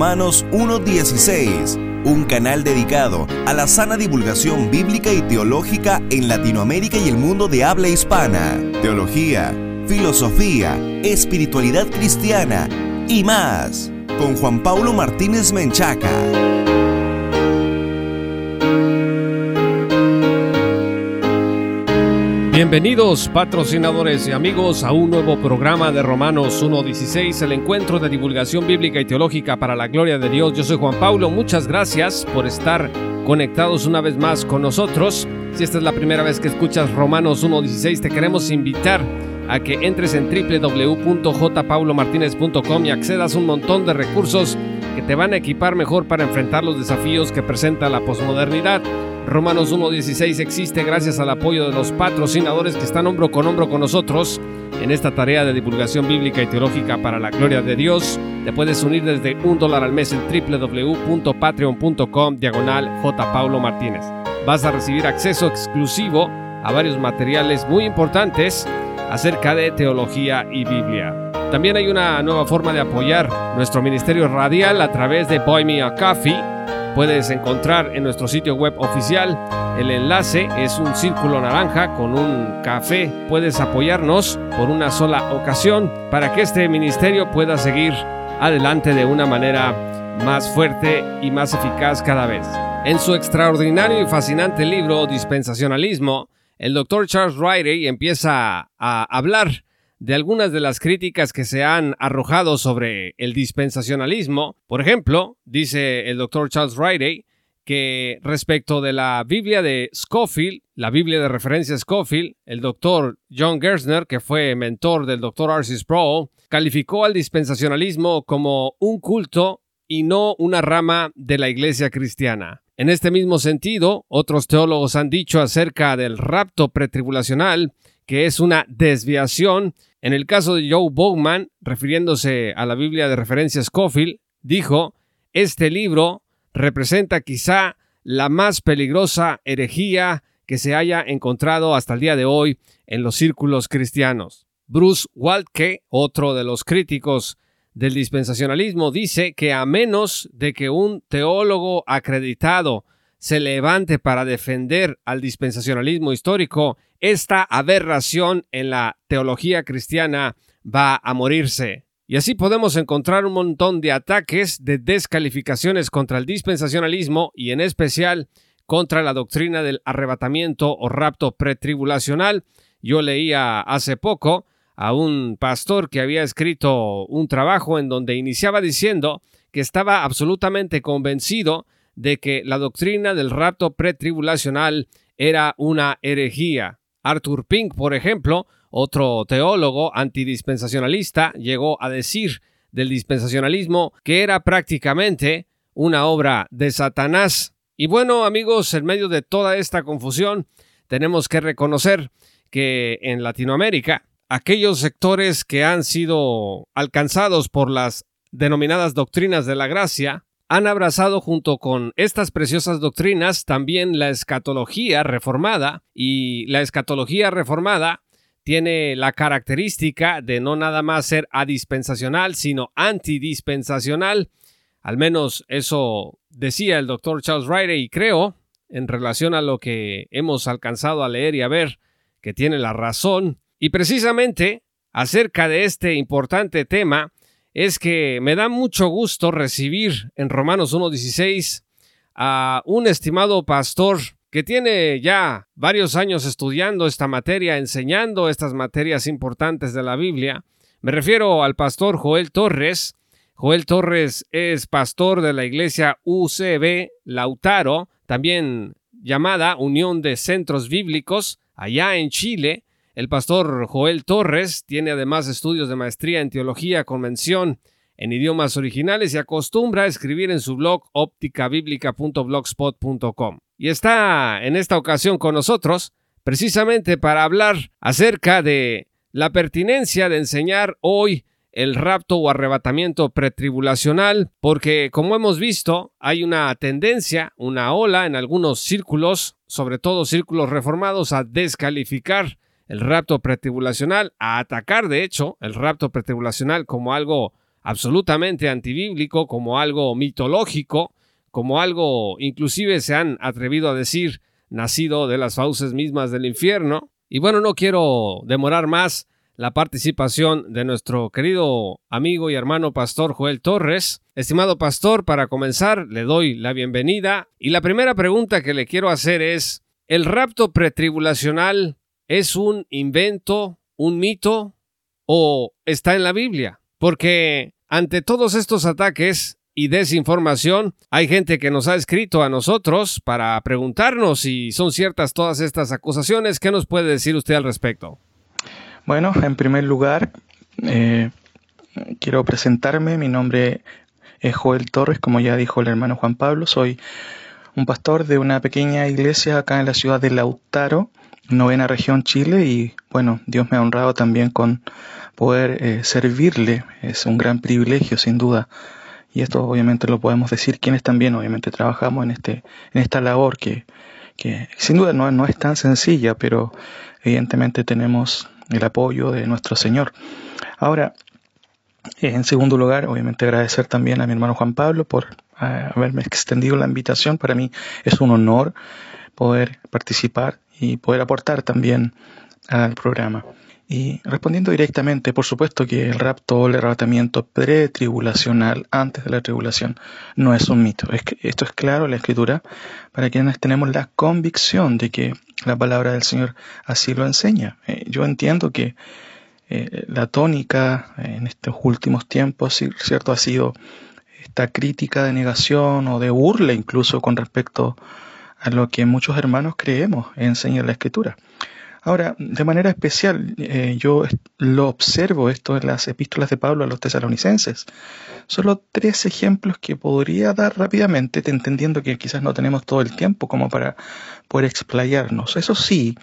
Romanos 1.16, un canal dedicado a la sana divulgación bíblica y teológica en Latinoamérica y el mundo de habla hispana, teología, filosofía, espiritualidad cristiana y más, con Juan Paulo Martínez Menchaca. Bienvenidos patrocinadores y amigos a un nuevo programa de Romanos 1.16, el encuentro de divulgación bíblica y teológica para la gloria de Dios. Yo soy Juan Paulo, muchas gracias por estar conectados una vez más con nosotros. Si esta es la primera vez que escuchas Romanos 1.16, te queremos invitar a que entres en www.jpaulomartinez.com y accedas a un montón de recursos que te van a equipar mejor para enfrentar los desafíos que presenta la posmodernidad. Romanos 1.16 existe gracias al apoyo de los patrocinadores que están hombro con hombro con nosotros en esta tarea de divulgación bíblica y teológica para la gloria de Dios. Te puedes unir desde un dólar al mes en www.patreon.com diagonal J. Paulo Martínez. Vas a recibir acceso exclusivo a varios materiales muy importantes acerca de teología y Biblia. También hay una nueva forma de apoyar nuestro ministerio radial a través de Buy Me a Coffee puedes encontrar en nuestro sitio web oficial. El enlace es un círculo naranja con un café. Puedes apoyarnos por una sola ocasión para que este ministerio pueda seguir adelante de una manera más fuerte y más eficaz cada vez. En su extraordinario y fascinante libro Dispensacionalismo, el Dr. Charles Riley empieza a hablar de algunas de las críticas que se han arrojado sobre el dispensacionalismo. Por ejemplo, dice el doctor Charles Riley que respecto de la Biblia de Scofield, la Biblia de referencia Scofield, el doctor John Gersner, que fue mentor del doctor Arcis Sproul, calificó al dispensacionalismo como un culto y no una rama de la iglesia cristiana. En este mismo sentido, otros teólogos han dicho acerca del rapto pretribulacional que es una desviación en el caso de Joe Bowman, refiriéndose a la Biblia de referencia Scofield, dijo, este libro representa quizá la más peligrosa herejía que se haya encontrado hasta el día de hoy en los círculos cristianos. Bruce Waltke, otro de los críticos del dispensacionalismo, dice que a menos de que un teólogo acreditado se levante para defender al dispensacionalismo histórico, esta aberración en la teología cristiana va a morirse. Y así podemos encontrar un montón de ataques, de descalificaciones contra el dispensacionalismo y en especial contra la doctrina del arrebatamiento o rapto pretribulacional. Yo leía hace poco a un pastor que había escrito un trabajo en donde iniciaba diciendo que estaba absolutamente convencido de que la doctrina del rapto pretribulacional era una herejía. Arthur Pink, por ejemplo, otro teólogo antidispensacionalista, llegó a decir del dispensacionalismo que era prácticamente una obra de Satanás. Y bueno, amigos, en medio de toda esta confusión, tenemos que reconocer que en Latinoamérica, aquellos sectores que han sido alcanzados por las denominadas doctrinas de la gracia, han abrazado junto con estas preciosas doctrinas también la escatología reformada y la escatología reformada tiene la característica de no nada más ser adispensacional, sino antidispensacional. Al menos eso decía el doctor Charles Riley y creo, en relación a lo que hemos alcanzado a leer y a ver, que tiene la razón. Y precisamente acerca de este importante tema, es que me da mucho gusto recibir en Romanos 1.16 a un estimado pastor que tiene ya varios años estudiando esta materia, enseñando estas materias importantes de la Biblia. Me refiero al pastor Joel Torres. Joel Torres es pastor de la iglesia UCB Lautaro, también llamada Unión de Centros Bíblicos, allá en Chile. El pastor Joel Torres tiene además estudios de maestría en teología con mención en idiomas originales y acostumbra a escribir en su blog ópticabiblica.blogspot.com. Y está en esta ocasión con nosotros precisamente para hablar acerca de la pertinencia de enseñar hoy el rapto o arrebatamiento pretribulacional, porque como hemos visto, hay una tendencia, una ola en algunos círculos, sobre todo círculos reformados, a descalificar el rapto pretribulacional, a atacar de hecho el rapto pretribulacional como algo absolutamente antibíblico, como algo mitológico, como algo inclusive se han atrevido a decir nacido de las fauces mismas del infierno. Y bueno, no quiero demorar más la participación de nuestro querido amigo y hermano pastor Joel Torres. Estimado pastor, para comenzar le doy la bienvenida y la primera pregunta que le quiero hacer es, ¿el rapto pretribulacional es un invento, un mito o está en la Biblia? Porque ante todos estos ataques y desinformación, hay gente que nos ha escrito a nosotros para preguntarnos si son ciertas todas estas acusaciones. ¿Qué nos puede decir usted al respecto? Bueno, en primer lugar, eh, quiero presentarme. Mi nombre es Joel Torres, como ya dijo el hermano Juan Pablo. Soy un pastor de una pequeña iglesia acá en la ciudad de Lautaro, novena región Chile. Y bueno, Dios me ha honrado también con poder eh, servirle. Es un gran privilegio, sin duda y esto obviamente lo podemos decir quienes también obviamente trabajamos en, este, en esta labor que, que sin duda no, no es tan sencilla, pero evidentemente tenemos el apoyo de nuestro Señor. Ahora, en segundo lugar, obviamente agradecer también a mi hermano Juan Pablo por ah, haberme extendido la invitación. Para mí es un honor poder participar y poder aportar también al programa. Y respondiendo directamente, por supuesto que el rapto o el arrebatamiento pretribulacional antes de la tribulación no es un mito. Esto es claro en la escritura para quienes tenemos la convicción de que la palabra del Señor así lo enseña. Eh, yo entiendo que eh, la tónica en estos últimos tiempos, cierto, ha sido esta crítica de negación o de burla incluso con respecto a lo que muchos hermanos creemos enseña la escritura. Ahora, de manera especial, eh, yo lo observo esto en las epístolas de Pablo a los tesalonicenses. Solo tres ejemplos que podría dar rápidamente, entendiendo que quizás no tenemos todo el tiempo como para poder explayarnos. Eso sí,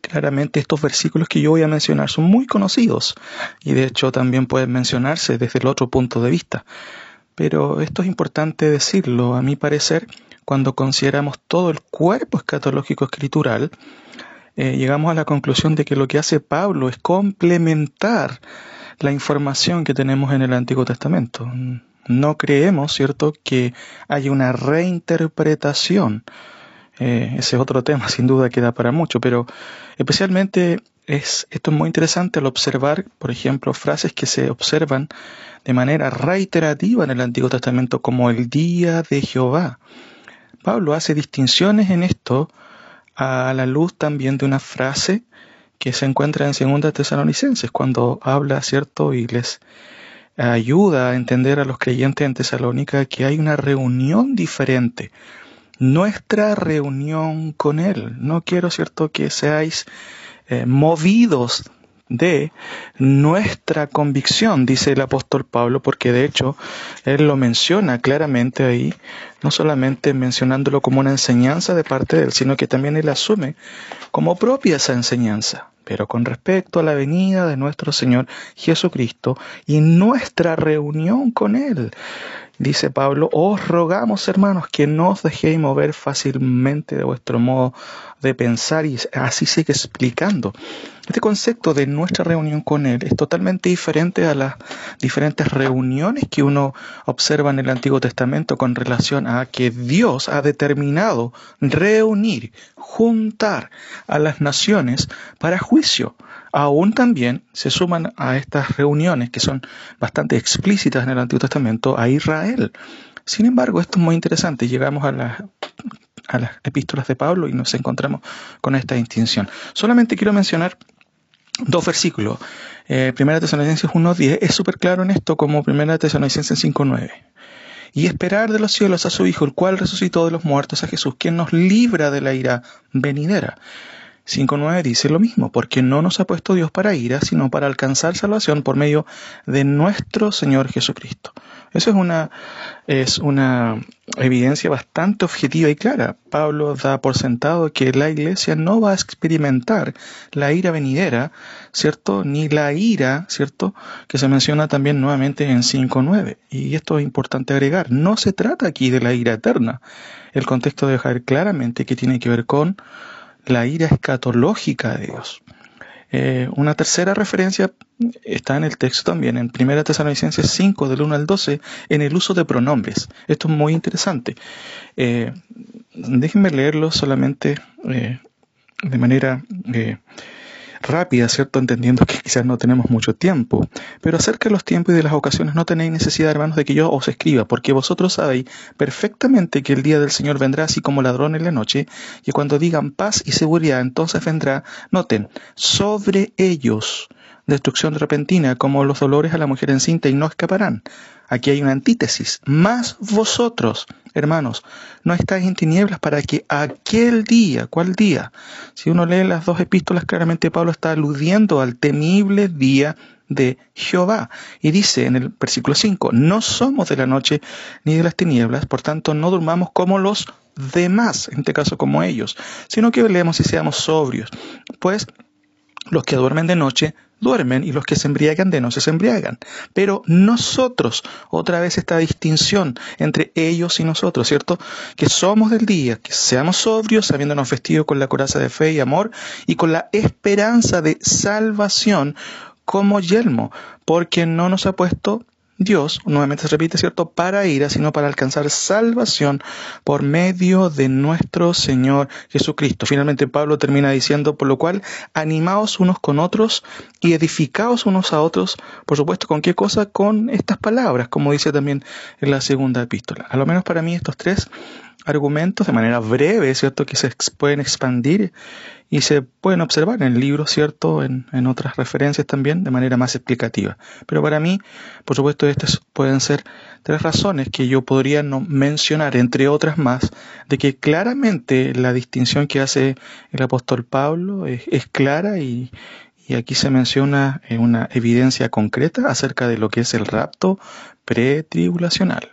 claramente estos versículos que yo voy a mencionar son muy conocidos y de hecho también pueden mencionarse desde el otro punto de vista. Pero esto es importante decirlo, a mi parecer, cuando consideramos todo el cuerpo escatológico escritural, eh, llegamos a la conclusión de que lo que hace Pablo es complementar la información que tenemos en el Antiguo Testamento. No creemos, ¿cierto?, que haya una reinterpretación. Eh, ese es otro tema, sin duda queda para mucho, pero especialmente es, esto es muy interesante al observar, por ejemplo, frases que se observan de manera reiterativa en el Antiguo Testamento como el día de Jehová. Pablo hace distinciones en esto a la luz también de una frase que se encuentra en Segunda Tesalonicenses, cuando habla, ¿cierto? Y les ayuda a entender a los creyentes en Tesalónica que hay una reunión diferente. Nuestra reunión con Él. No quiero, ¿cierto?, que seáis eh, movidos de nuestra convicción, dice el apóstol Pablo, porque de hecho él lo menciona claramente ahí, no solamente mencionándolo como una enseñanza de parte de él, sino que también él asume como propia esa enseñanza. Pero con respecto a la venida de nuestro Señor Jesucristo y nuestra reunión con Él, dice Pablo, os rogamos hermanos que no os dejéis mover fácilmente de vuestro modo de pensar y así sigue explicando. Este concepto de nuestra reunión con Él es totalmente diferente a las diferentes reuniones que uno observa en el Antiguo Testamento con relación a que Dios ha determinado reunir, juntar a las naciones para juicio aún también se suman a estas reuniones que son bastante explícitas en el Antiguo Testamento a Israel. Sin embargo, esto es muy interesante. Llegamos a las, epístolas de Pablo y nos encontramos con esta distinción. Solamente quiero mencionar dos versículos. Eh, Primera Tesalonicenses 1.10 es súper claro en esto como Primera Tesalonicenses 5.9 y esperar de los cielos a su Hijo, el cual resucitó de los muertos a Jesús, quien nos libra de la ira venidera. 5.9 dice lo mismo, porque no nos ha puesto Dios para ira, sino para alcanzar salvación por medio de nuestro Señor Jesucristo. Eso es una, es una evidencia bastante objetiva y clara. Pablo da por sentado que la iglesia no va a experimentar la ira venidera, ¿cierto? Ni la ira, ¿cierto? Que se menciona también nuevamente en 5.9. Y esto es importante agregar. No se trata aquí de la ira eterna. El contexto deja claramente que tiene que ver con la ira escatológica de Dios. Eh, una tercera referencia está en el texto también, en 1 Tesalonicenses 5, del 1 al 12, en el uso de pronombres. Esto es muy interesante. Eh, déjenme leerlo solamente eh, de manera rápida, ¿cierto? Entendiendo que quizás no tenemos mucho tiempo. Pero acerca de los tiempos y de las ocasiones no tenéis necesidad, hermanos, de que yo os escriba, porque vosotros sabéis perfectamente que el día del Señor vendrá así como ladrón en la noche, y cuando digan paz y seguridad, entonces vendrá, noten, sobre ellos destrucción repentina, como los dolores a la mujer encinta, y no escaparán. Aquí hay una antítesis. Más vosotros, hermanos, no estáis en tinieblas para que aquel día, ¿cuál día? Si uno lee las dos epístolas, claramente Pablo está aludiendo al temible día de Jehová. Y dice en el versículo 5, no somos de la noche ni de las tinieblas, por tanto no durmamos como los demás, en este caso como ellos, sino que velemos y seamos sobrios. Pues los que duermen de noche duermen y los que se embriagan de noche se embriagan. Pero nosotros, otra vez esta distinción entre ellos y nosotros, ¿cierto? Que somos del día, que seamos sobrios, habiéndonos vestido con la coraza de fe y amor y con la esperanza de salvación como yelmo, porque no nos ha puesto Dios, nuevamente se repite, ¿cierto?, para ira, sino para alcanzar salvación por medio de nuestro Señor Jesucristo. Finalmente Pablo termina diciendo, por lo cual, animaos unos con otros y edificaos unos a otros, por supuesto, ¿con qué cosa? Con estas palabras, como dice también en la segunda epístola. A lo menos para mí estos tres argumentos de manera breve, ¿cierto? Que se pueden expandir y se pueden observar en el libro, ¿cierto? En, en, otras referencias también de manera más explicativa. Pero para mí, por supuesto, estas pueden ser tres razones que yo podría no mencionar, entre otras más, de que claramente la distinción que hace el apóstol Pablo es, clara y, y aquí se menciona una evidencia concreta acerca de lo que es el rapto pretribulacional.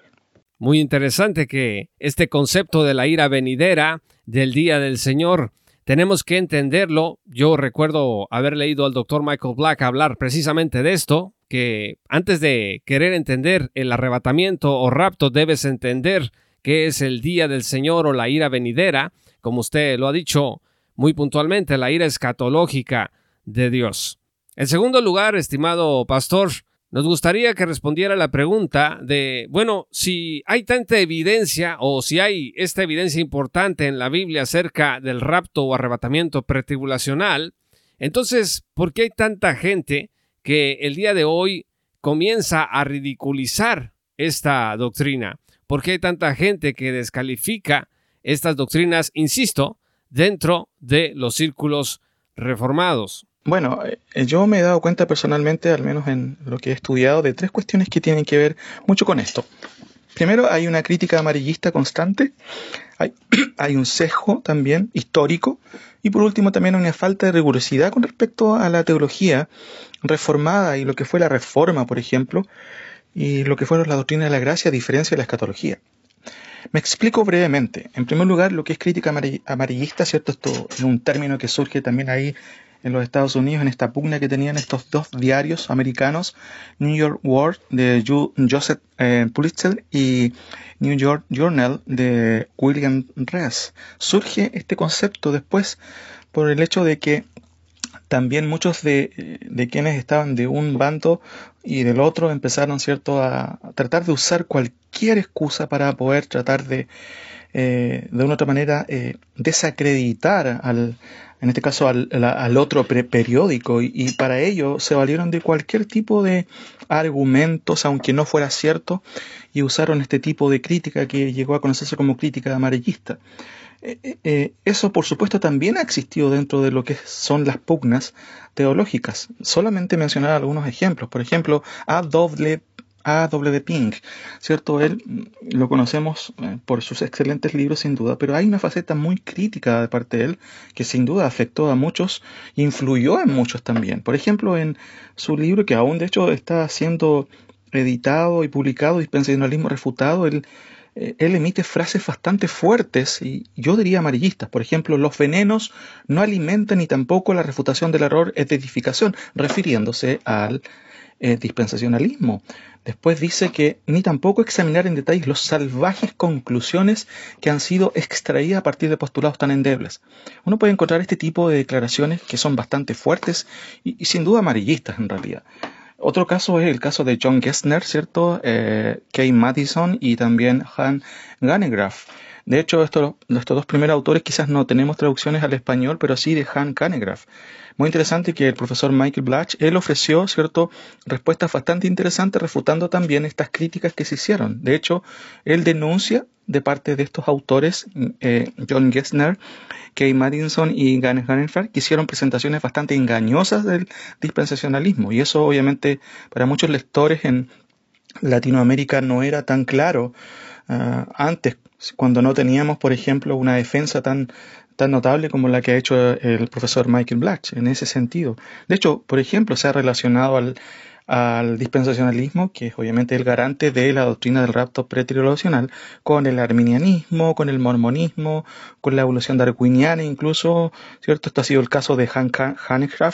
Muy interesante que este concepto de la ira venidera del día del Señor tenemos que entenderlo. Yo recuerdo haber leído al doctor Michael Black hablar precisamente de esto, que antes de querer entender el arrebatamiento o rapto debes entender qué es el día del Señor o la ira venidera, como usted lo ha dicho muy puntualmente, la ira escatológica de Dios. En segundo lugar, estimado pastor, nos gustaría que respondiera la pregunta de, bueno, si hay tanta evidencia o si hay esta evidencia importante en la Biblia acerca del rapto o arrebatamiento pretribulacional, entonces, ¿por qué hay tanta gente que el día de hoy comienza a ridiculizar esta doctrina? ¿Por qué hay tanta gente que descalifica estas doctrinas, insisto, dentro de los círculos reformados? Bueno, eh, yo me he dado cuenta personalmente, al menos en lo que he estudiado, de tres cuestiones que tienen que ver mucho con esto. Primero, hay una crítica amarillista constante, hay, un sesgo también histórico, y por último también una falta de rigurosidad con respecto a la teología reformada y lo que fue la reforma, por ejemplo, y lo que fueron las doctrinas de la gracia a diferencia de la escatología. Me explico brevemente. En primer lugar, lo que es crítica amarillista, ¿cierto? Esto es un término que surge también ahí en los Estados Unidos en esta pugna que tenían estos dos diarios americanos, New York World de Joseph eh, Pulitzer y New York Journal de William Rees. Surge este concepto después por el hecho de que también muchos de, de, quienes estaban de un bando y del otro empezaron cierto a, tratar de usar cualquier excusa para poder tratar de eh, de una otra manera eh, desacreditar al, en este caso al, otro periódico, y, para ello se valieron de cualquier tipo de argumentos, aunque no fuera cierto, y usaron este tipo de crítica que llegó a conocerse como crítica amarillista. Eh, eso, por supuesto, también ha existido dentro de lo que son las pugnas teológicas. Solamente mencionar algunos ejemplos. Por ejemplo, A. doble a. W. Pink, ¿cierto? Él mm, lo conocemos eh, por sus excelentes libros, sin duda, pero hay una faceta muy crítica de parte de él que sin duda afectó a muchos, influyó en muchos también. Por ejemplo, en su libro, que aún de hecho está siendo editado y publicado, Dispensacionalismo Refutado, él, eh, emite frases bastante fuertes y yo diría amarillistas. Por ejemplo, los venenos no alimentan ni tampoco la refutación del error es de edificación, refiriéndose al eh, dispensacionalismo. Después dice que ni tampoco examinar en detalle los salvajes conclusiones que han sido extraídas a partir de postulados tan endebles. Uno puede encontrar este tipo de declaraciones que son bastante fuertes y, sin duda amarillistas en realidad. Otro caso es el caso de John Gessner, ¿cierto? Eh, Kay Madison y también Han Ganegraaff. De hecho, estos, estos dos primeros autores quizás no tenemos traducciones al español, pero sí de Han Ganegraaff. Muy interesante que el profesor Michael Blatch, él ofreció, ¿cierto?, respuestas bastante interesantes refutando también estas críticas que se hicieron. De hecho, él denuncia de parte de estos autores, eh, John Gessner, Kay Madison y Ganes Ganenfeld, que hicieron presentaciones bastante engañosas del dispensacionalismo. Y eso obviamente para muchos lectores en Latinoamérica no era tan claro ah, antes, cuando no teníamos, por ejemplo, una defensa tan tan notable como la que ha hecho el profesor Michael Black en ese sentido. De hecho, por ejemplo, se ha relacionado al, al dispensacionalismo, que es obviamente el garante de la doctrina del rapto pretribulacional, con el arminianismo, con el mormonismo, con la evolución darwiniana incluso, ¿cierto? Esto ha sido el caso de Han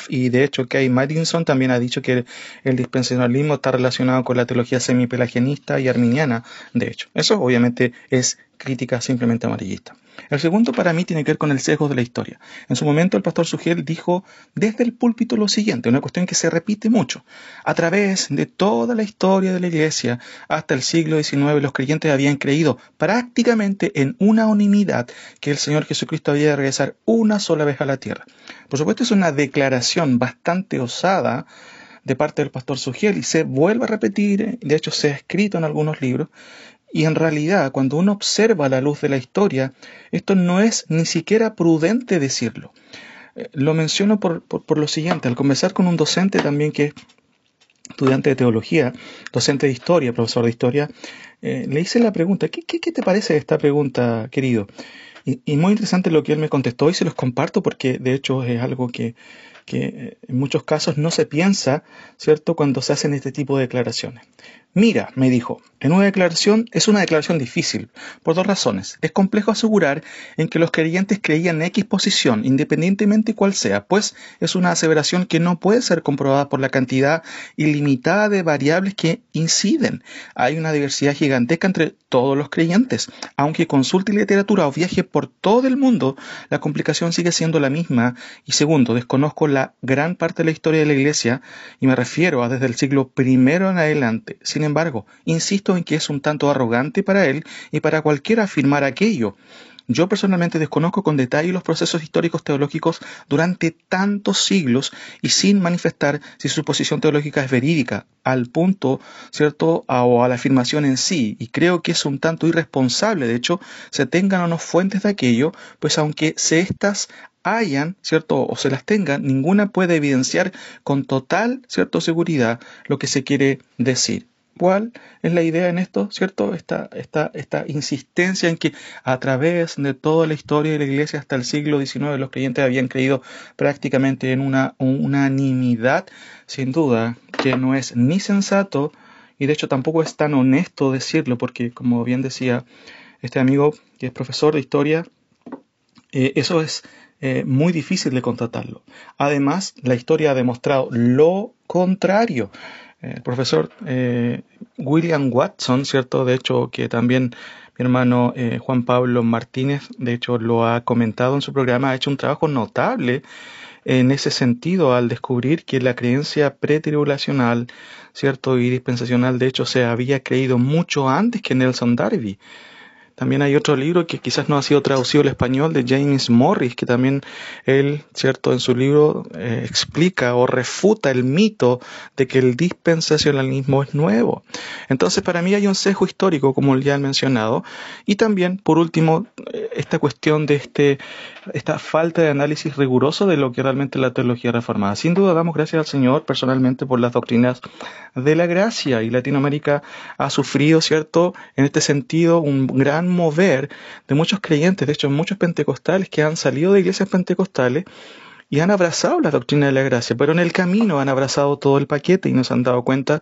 y de hecho Kay Madison también ha dicho que el dispensacionalismo está relacionado con la teología semipelagianista y arminiana, de hecho. Eso obviamente es crítica simplemente amarillista. El segundo para mí tiene que ver con el sesgo de la historia. En su momento el pastor Sugel dijo desde el púlpito lo siguiente, una cuestión que se repite mucho. A través de toda la historia de la iglesia hasta el siglo XIX los creyentes habían creído prácticamente en una unanimidad que el Señor Jesucristo había de regresar una sola vez a la tierra. Por supuesto es una declaración bastante osada de parte del pastor Sugiel y se vuelve a repetir, de hecho se ha escrito en algunos libros, y en realidad, cuando uno observa la luz de la historia, esto no es ni siquiera prudente decirlo. Eh, lo menciono por, lo siguiente, al conversar con un docente también que es estudiante de teología, docente de historia, profesor de historia, eh, le hice la pregunta, ¿qué, qué, te parece esta pregunta, querido? Y, y, muy interesante lo que él me contestó y se los comparto porque de hecho es algo que, que en muchos casos no se piensa, ¿cierto?, cuando se hacen este tipo de declaraciones. Mira, me dijo, en una declaración es una declaración difícil, por dos razones. Es complejo asegurar en que los creyentes creían en X posición, independientemente cuál sea, pues es una aseveración que no puede ser comprobada por la cantidad ilimitada de variables que inciden. Hay una diversidad gigantesca entre todos los creyentes. Aunque consulte literatura o viaje por todo el mundo, la complicación sigue siendo la misma. Y segundo, desconozco la gran parte de la historia de la Iglesia, y me refiero a desde el siglo I en adelante. Sin embargo, insisto en que es un tanto arrogante para él y para cualquiera afirmar aquello. Yo personalmente desconozco con detalle los procesos históricos teológicos durante tantos siglos y sin manifestar si su posición teológica es verídica, al punto, ¿cierto?, o a la afirmación en sí. Y creo que es un tanto irresponsable, de hecho, se tengan o no fuentes de aquello, pues aunque se estas hayan, ¿cierto? O se las tengan, ninguna puede evidenciar con total, ¿cierto? Seguridad lo que se quiere decir. ¿Cuál es la idea en esto? ¿Cierto? Esta, esta, insistencia en que a través de toda la historia de la Iglesia hasta el siglo XIX los creyentes habían creído prácticamente en una unanimidad, sin duda, que no es ni sensato y de hecho tampoco es tan honesto decirlo porque, como bien decía este amigo que es profesor de historia, eh, eso es eh, muy difícil de contratarlo. Además, la historia ha demostrado lo contrario el profesor eh, William Watson, ¿cierto? De hecho, que también mi hermano eh, Juan Pablo Martínez, de hecho, lo ha comentado en su programa, ha hecho un trabajo notable en ese sentido al descubrir que la creencia pretribulacional, ¿cierto? Y dispensacional, de hecho, se había creído mucho antes que Nelson Darby. También hay otro libro que quizás no ha sido traducido al español de James Morris, que también él, cierto, en su libro eh, explica o refuta el mito de que el dispensacionalismo es nuevo. Entonces, para mí hay un sesgo histórico, como ya he mencionado, y también, por último, eh, esta cuestión de este, esta falta de análisis riguroso de lo que realmente es la teología reformada. Sin duda, damos gracias al Señor personalmente por las doctrinas de la gracia, y Latinoamérica ha sufrido, cierto, en este sentido, un gran mover de muchos creyentes, de hecho muchos pentecostales que han salido de iglesias pentecostales y han abrazado la doctrina de la gracia, pero en el camino han abrazado todo el paquete y nos han dado cuenta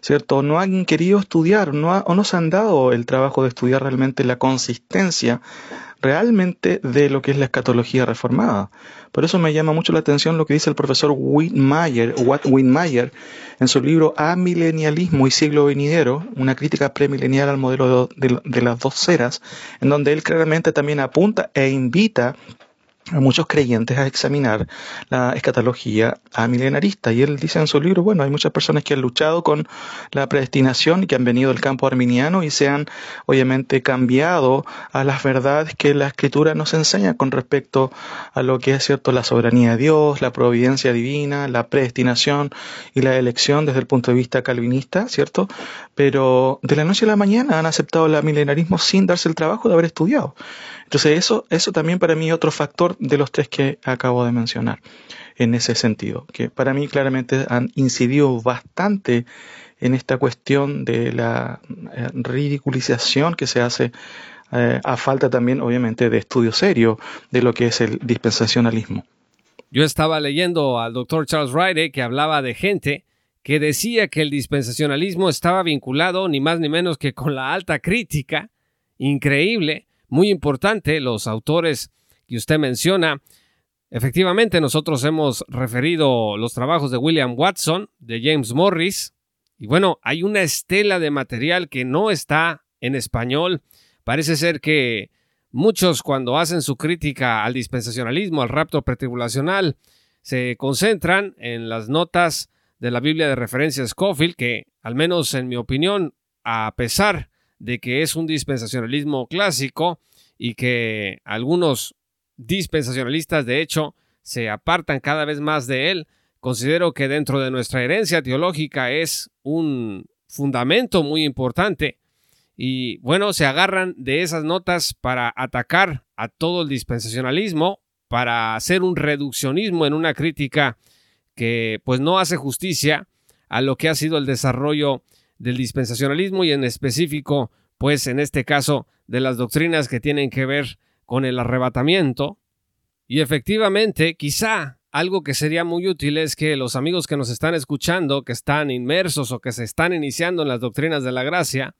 ¿cierto? No han querido estudiar no o no se han dado el trabajo de estudiar realmente la consistencia realmente de lo que es la escatología reformada. Por eso me llama mucho la atención lo que dice el profesor Whitmire, Whitmire en su libro Amilenialismo y siglo venidero, una crítica premilenial al modelo de, las dos eras, en donde él claramente también apunta e invita muchos creyentes a examinar la escatología milenarista. Y él dice en su libro, bueno, hay muchas personas que han luchado con la predestinación y que han venido del campo arminiano y se han obviamente cambiado a las verdades que la escritura nos enseña con respecto a lo que es cierto la soberanía de Dios, la providencia divina, la predestinación y la elección desde el punto de vista calvinista, ¿cierto? Pero de la noche a la mañana han aceptado el milenarismo sin darse el trabajo de haber estudiado. Entonces eso, eso también para mí es otro factor de los tres que acabo de mencionar en ese sentido, que para mí claramente han incidido bastante en esta cuestión de la eh, ridiculización que se hace eh, a falta también, obviamente, de estudio serio de lo que es el dispensacionalismo. Yo estaba leyendo al doctor Charles Wright que hablaba de gente que decía que el dispensacionalismo estaba vinculado ni más ni menos que con la alta crítica, increíble, muy importante, los autores que usted menciona. Efectivamente, nosotros hemos referido los trabajos de William Watson, de James Morris, y bueno, hay una estela de material que no está en español. Parece ser que muchos cuando hacen su crítica al dispensacionalismo, al rapto pretribulacional, se concentran en las notas de la Biblia de referencia Scofield, que al menos en mi opinión, a pesar de que es un dispensacionalismo clásico y que algunos dispensacionalistas de hecho se apartan cada vez más de él, considero que dentro de nuestra herencia teológica es un fundamento muy importante y bueno, se agarran de esas notas para atacar a todo el dispensacionalismo, para hacer un reduccionismo en una crítica que pues no hace justicia a lo que ha sido el desarrollo del dispensacionalismo y en específico, pues en este caso, de las doctrinas que tienen que ver con el arrebatamiento. Y efectivamente, quizá algo que sería muy útil es que los amigos que nos están escuchando, que están inmersos o que se están iniciando en las doctrinas de la gracia,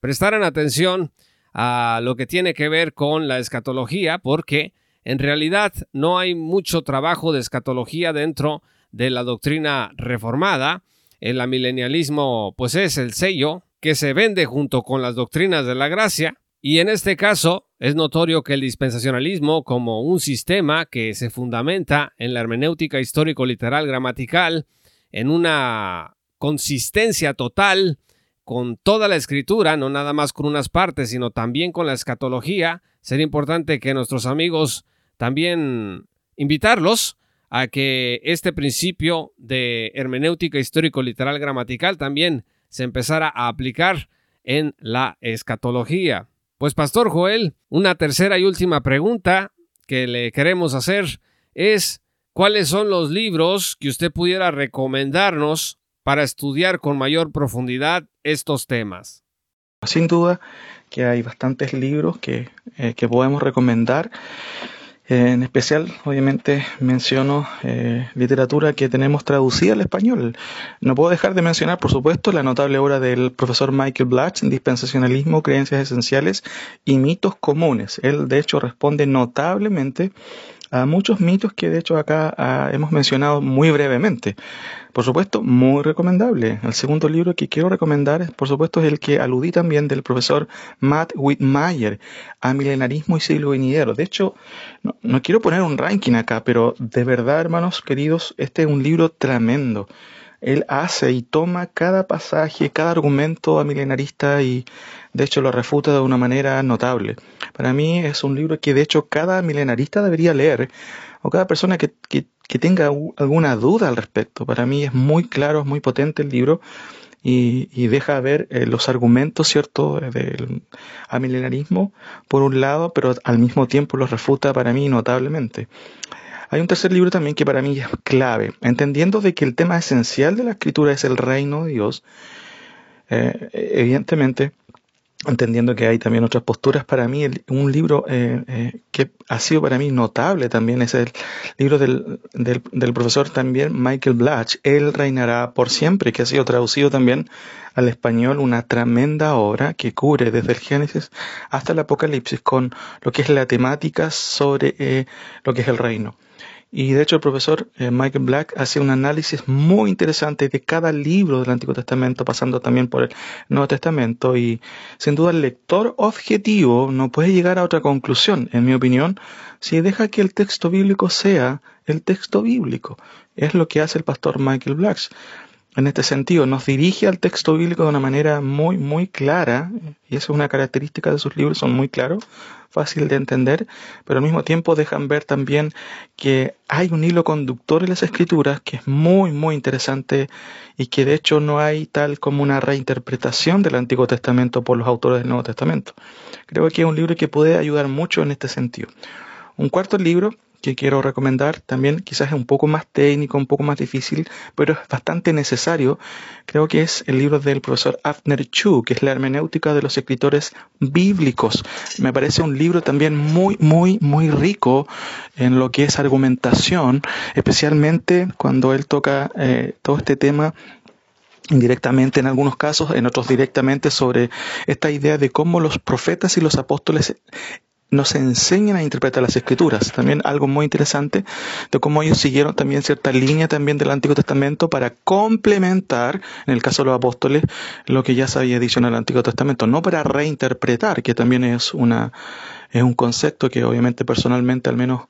prestaran atención a lo que tiene que ver con la escatología, porque en realidad no hay mucho trabajo de escatología dentro de la doctrina reformada, el amilenialismo pues es el sello que se vende junto con las doctrinas de la gracia y en este caso es notorio que el dispensacionalismo como un sistema que se fundamenta en la hermenéutica histórico-literal gramatical, en una consistencia total con toda la escritura, no nada más con unas partes, sino también con la escatología, sería importante que nuestros amigos también invitarlos a que este principio de hermenéutica histórico-literal gramatical también se empezara a aplicar en la escatología. Pues Pastor Joel, una tercera y última pregunta que le queremos hacer es ¿cuáles son los libros que usted pudiera recomendarnos para estudiar con mayor profundidad estos temas? Sin duda que hay bastantes libros que, eh, que podemos recomendar. En especial, obviamente, menciono eh, literatura que tenemos traducida al español. No puedo dejar de mencionar, por supuesto, la notable obra del profesor Michael Blatch, Dispensacionalismo, Creencias Esenciales y Mitos Comunes. Él, de hecho, responde notablemente a muchos mitos que de hecho acá ah, hemos mencionado muy brevemente. Por supuesto, muy recomendable. El segundo libro que quiero recomendar, por supuesto, es el que aludí también del profesor Matt Whitmire, A Milenarismo y Siglo Venidero. De hecho, no, quiero poner un ranking acá, pero de verdad, hermanos queridos, este es un libro tremendo él hace y toma cada pasaje, cada argumento milenarista y de hecho lo refuta de una manera notable. Para mí es un libro que de hecho cada milenarista debería leer o cada persona que, tenga alguna duda al respecto. Para mí es muy claro, es muy potente el libro y, deja ver eh, los argumentos, ¿cierto?, del milenarismo por un lado, pero al mismo tiempo los refuta para mí notablemente. Hay un tercer libro también que para mí es clave, entendiendo de que el tema esencial de la escritura es el reino de Dios. Eh, evidentemente, entendiendo que hay también otras posturas. Para mí, un libro eh, eh, que ha sido para mí notable también es el libro del, del, profesor también Michael Blatch, Él reinará por siempre, que ha sido traducido también al español, una tremenda obra que cubre desde el Génesis hasta el Apocalipsis con lo que es la temática sobre eh, lo que es el reino. Y de hecho el profesor eh, Michael Black hace un análisis muy interesante de cada libro del Antiguo Testamento, pasando también por el Nuevo Testamento. Y sin duda el lector objetivo no puede llegar a otra conclusión, en mi opinión, si deja que el texto bíblico sea el texto bíblico. Es lo que hace el pastor Michael Black en este sentido, nos dirige al texto bíblico de una manera muy, muy clara, y eso es una característica de sus libros, son muy claros, fácil de entender, pero al mismo tiempo dejan ver también que hay un hilo conductor en las escrituras que es muy, muy interesante y que de hecho no hay tal como una reinterpretación del Antiguo Testamento por los autores del Nuevo Testamento. Creo que es un libro que puede ayudar mucho en este sentido. Un cuarto libro que quiero recomendar también quizás es un poco más técnico, un poco más difícil, pero es bastante necesario. Creo que es el libro del profesor Afner Chu, que es la hermenéutica de los escritores bíblicos. Me parece un libro también muy, muy, muy rico en lo que es argumentación, especialmente cuando él toca eh, todo este tema indirectamente en algunos casos, en otros directamente sobre esta idea de cómo los profetas y los apóstoles nos enseñan a interpretar las escrituras. También algo muy interesante de cómo ellos siguieron también cierta línea también del Antiguo Testamento para complementar, en el caso de los apóstoles, lo que ya se había dicho en el Antiguo Testamento, no para reinterpretar, que también es una es un concepto que obviamente personalmente al menos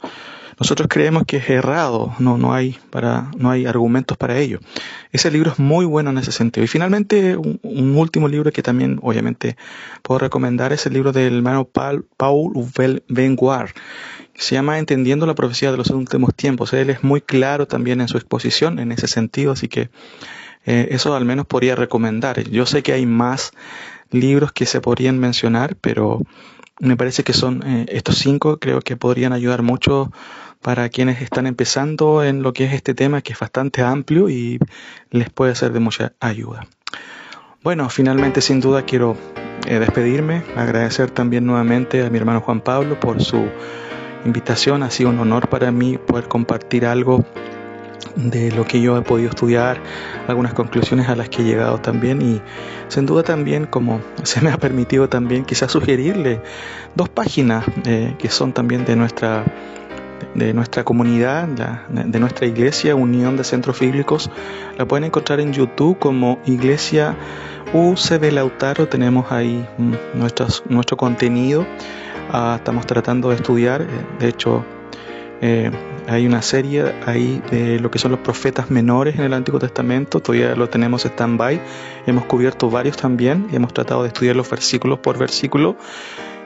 nosotros creemos que es errado, no, no, hay, para, no hay argumentos para ello. Ese libro es muy bueno en ese sentido. Y finalmente, un, último libro que también obviamente puedo recomendar es el libro del hermano Paul, Paul Benguard, se llama Entendiendo la profecía de los últimos tiempos. Él es muy claro también en su exposición en ese sentido, así que eh, eso al menos podría recomendar. Yo sé que hay más libros que se podrían mencionar, pero me parece que son eh, estos cinco, creo que podrían ayudar mucho para quienes están empezando en lo que es este tema, que es bastante amplio y les puede ser de mucha ayuda. Bueno, finalmente sin duda quiero eh, despedirme, agradecer también nuevamente a mi hermano Juan Pablo por su invitación. Ha sido un honor para mí poder compartir algo de lo que yo he podido estudiar, algunas conclusiones a las que he llegado también y sin duda también como se me ha permitido también quizás sugerirle dos páginas eh, que son también de nuestra de nuestra comunidad, de nuestra iglesia, Unión de Centros Bíblicos. La pueden encontrar en YouTube como Iglesia UCB Lautaro. Tenemos ahí mm, nuestro contenido. Ah, estamos tratando de estudiar, eh, de hecho, eh, hay una serie ahí de lo que son los profetas menores en el Antiguo Testamento, todavía lo tenemos stand-by, hemos cubierto varios también hemos tratado de estudiar los versículos por versículo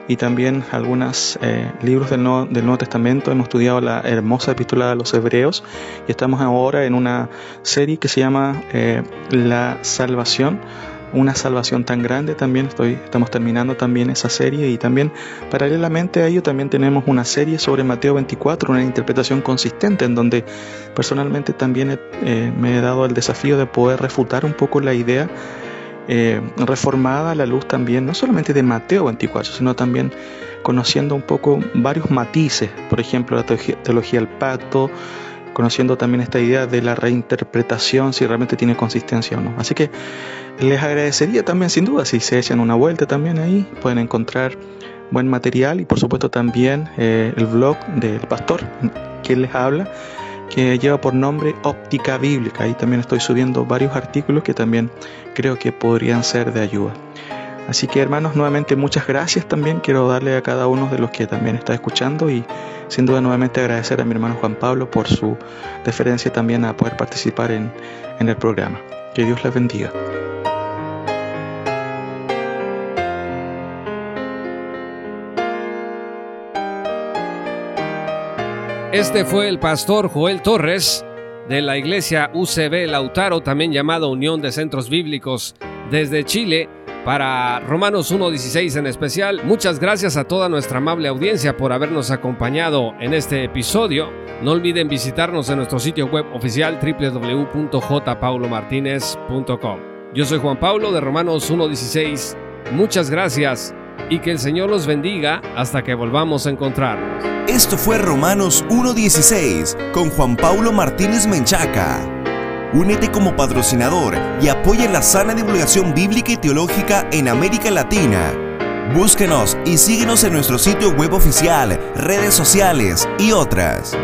y también algunos eh, libros del Nuevo, del Nuevo, Testamento. Hemos estudiado la hermosa epístola a los Hebreos y estamos ahora en una serie que se llama eh, La Salvación. Una salvación tan grande también estoy, estamos terminando también esa serie y también paralelamente a ello también tenemos una serie sobre Mateo 24, una interpretación consistente en donde personalmente también eh, me he dado el desafío de poder refutar un poco la idea eh, reformada a la luz también, no solamente de Mateo 24, sino también conociendo un poco varios matices, por ejemplo, la teología del pacto, conociendo también esta idea de la reinterpretación, si realmente tiene consistencia o no. Así que les agradecería también, sin duda, si se echan una vuelta también ahí, pueden encontrar buen material y por supuesto también eh, el blog del pastor que les habla que lleva por nombre Óptica Bíblica. Ahí también estoy subiendo varios artículos que también creo que podrían ser de ayuda. Así que hermanos, nuevamente muchas gracias también. Quiero darle a cada uno de los que también está escuchando y sin duda nuevamente agradecer a mi hermano Juan Pablo por su deferencia también a poder participar en, en el programa. Que Dios les bendiga. Este fue el pastor Joel Torres de la iglesia UCB Lautaro, también llamado Unión de Centros Bíblicos desde Chile, para Romanos 1.16 en especial. Muchas gracias a toda nuestra amable audiencia por habernos acompañado en este episodio. No olviden visitarnos en nuestro sitio web oficial www.jpaulomartinez.com. Yo soy Juan Pablo de Romanos 1.16 Muchas gracias y que el Señor los bendiga hasta que volvamos a encontrarnos. Esto fue Romanos 1.16 con Juan Paulo Martínez Menchaca. Únete como patrocinador y apoya la sana divulgación bíblica y teológica en América Latina. Búsquenos y síguenos en nuestro sitio web oficial, redes sociales y otras.